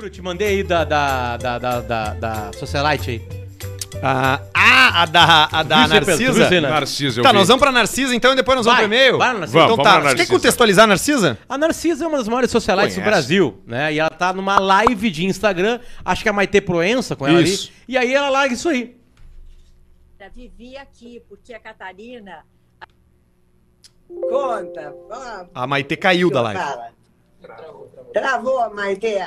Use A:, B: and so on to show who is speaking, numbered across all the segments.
A: Eu te mandei aí da, da, da, da, da, da Socialite aí.
B: Ah, ah, a da, a da Narcisa?
C: Narciso, eu
B: Tá,
C: vi.
B: nós vamos pra Narcisa então e depois nós vamos
A: Vai,
B: pro e-mail?
A: vai na Narcisa.
C: Vamos,
B: Então
C: vamos
B: tá,
C: na
B: você quer
C: Narcisa.
B: contextualizar a Narcisa?
A: A Narcisa é uma das maiores socialites do
C: Conhece.
A: Brasil, né? E ela tá numa live de Instagram, acho que é a Maite Proença com ela
C: Isso.
A: ali. E aí ela larga isso aí.
D: Vivi aqui, porque a Catarina
E: Conta. Ah,
B: A Maite caiu da live.
E: fala. Travou, Maite.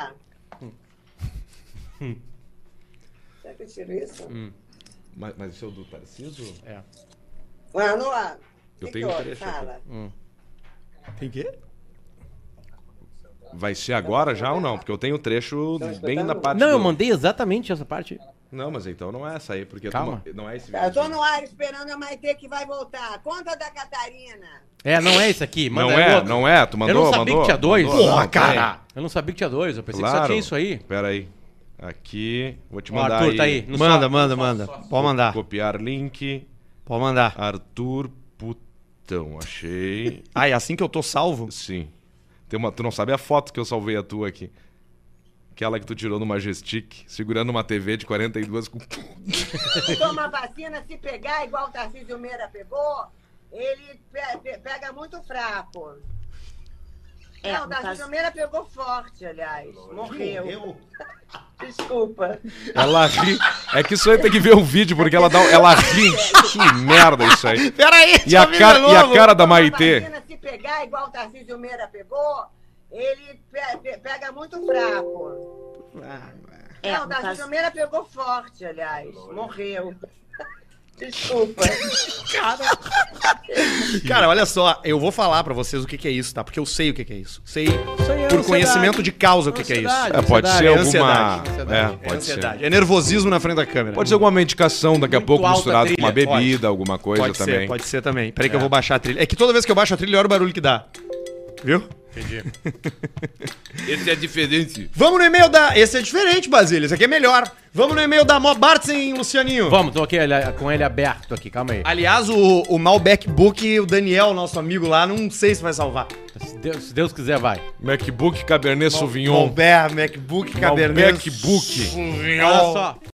E: Será que eu tiro isso?
C: Mas, mas isso é o do Tarciso?
A: É.
E: Mano, ó,
C: Eu
E: que
C: tenho
E: que
C: um
E: houve?
C: trecho.
E: Fala.
B: Tem quê?
C: Vai ser agora já ou não? Porque eu tenho o trecho bem na parte
A: Não, eu
C: do-
A: mandei exatamente essa parte.
C: Não, mas então não é essa aí, porque
A: Calma.
C: ma- não é esse
E: Tá, Eu tô
C: vídeo.
E: no ar esperando a Maite que vai voltar. Conta da Catarina.
A: É, não é esse aqui.
C: Não
A: Manda
C: é,
A: outro.
C: não é, tu mandou,
A: Eu não sabia
C: mandou,
A: que tinha dois.
C: mandou.
B: Porra,
C: Não,
B: cara.
A: Eu não sabia que tinha dois. Eu pensei
C: Claro.
A: que só tinha isso aí.
C: Pera aí. Aqui, vou te mandar
A: Arthur,
C: aí.
A: tá aí. no
B: Manda,
A: só-
B: manda,
A: só-
B: manda.
A: só-
B: Pode mandar.
C: Copiar link.
B: Pode mandar.
C: Arthur Putão, achei.
B: Ah, é assim que eu tô salvo?
C: Sim. Tem uma, tu não sabe a foto que eu salvei a tua aqui. Aquela que tu tirou no Majestic, segurando uma TV de 42 com.
E: Toma vacina, se pegar igual o Tarcísio Meira pegou, ele pe- pe- pega muito fraco.
D: É,
E: não, o Tarcísio
D: caso-
E: Meira pegou forte, aliás. Morreu. Desculpa.
C: Ela ri. É que isso aí tem que ver o vídeo, porque ela dá. Ela ri. Que merda isso aí.
B: Pera aí,
C: E a, cara, e a cara da Maitê.
E: vacina, se pegar igual o Tarcísio Meira pegou, ele pe- pe- pega muito fraco.
D: É,
E: não,
D: no
E: o Tarcísio Meira pegou forte, aliás. Morreu. Desculpa.
B: Cara, olha só, eu vou falar pra vocês o que, que é isso, tá? Porque eu sei o que, que é isso. Sei
A: aí é
B: por conhecimento de causa o que, que é isso.
A: Ansiedade.
C: É, pode ser
B: É
C: alguma.
B: ansiedade,
A: ansiedade.
C: É,
B: É
C: pode
B: ansiedade.
C: ser.
B: É nervosismo na frente da câmera.
C: Pode ser alguma medicação daqui a
A: Muito
C: pouco
A: alta
C: misturado com uma bebida, alguma coisa
B: Pode
C: também.
B: ser, pode ser também. Peraí que eu vou baixar a trilha. É que toda vez que eu baixo a trilha, olha o barulho que dá. Viu?
C: Esse é diferente.
B: Vamos no e-mail da. Esse é diferente, Basílio. Esse aqui é melhor. Vamos no e-mail da Mo Bartzen, Lucianinho.
A: Vamos, tô aqui ele- com ele aberto aqui, calma aí.
B: Aliás, o, o Malbec Book, o Daniel, nosso amigo lá, não sei se vai salvar.
A: Se Deus, se Deus quiser, vai.
C: MacBook Cabernet Sauvignon.
B: Malbec, MacBook, Cabernet.
C: MacBook.
B: Sauvignon.
A: Olha só.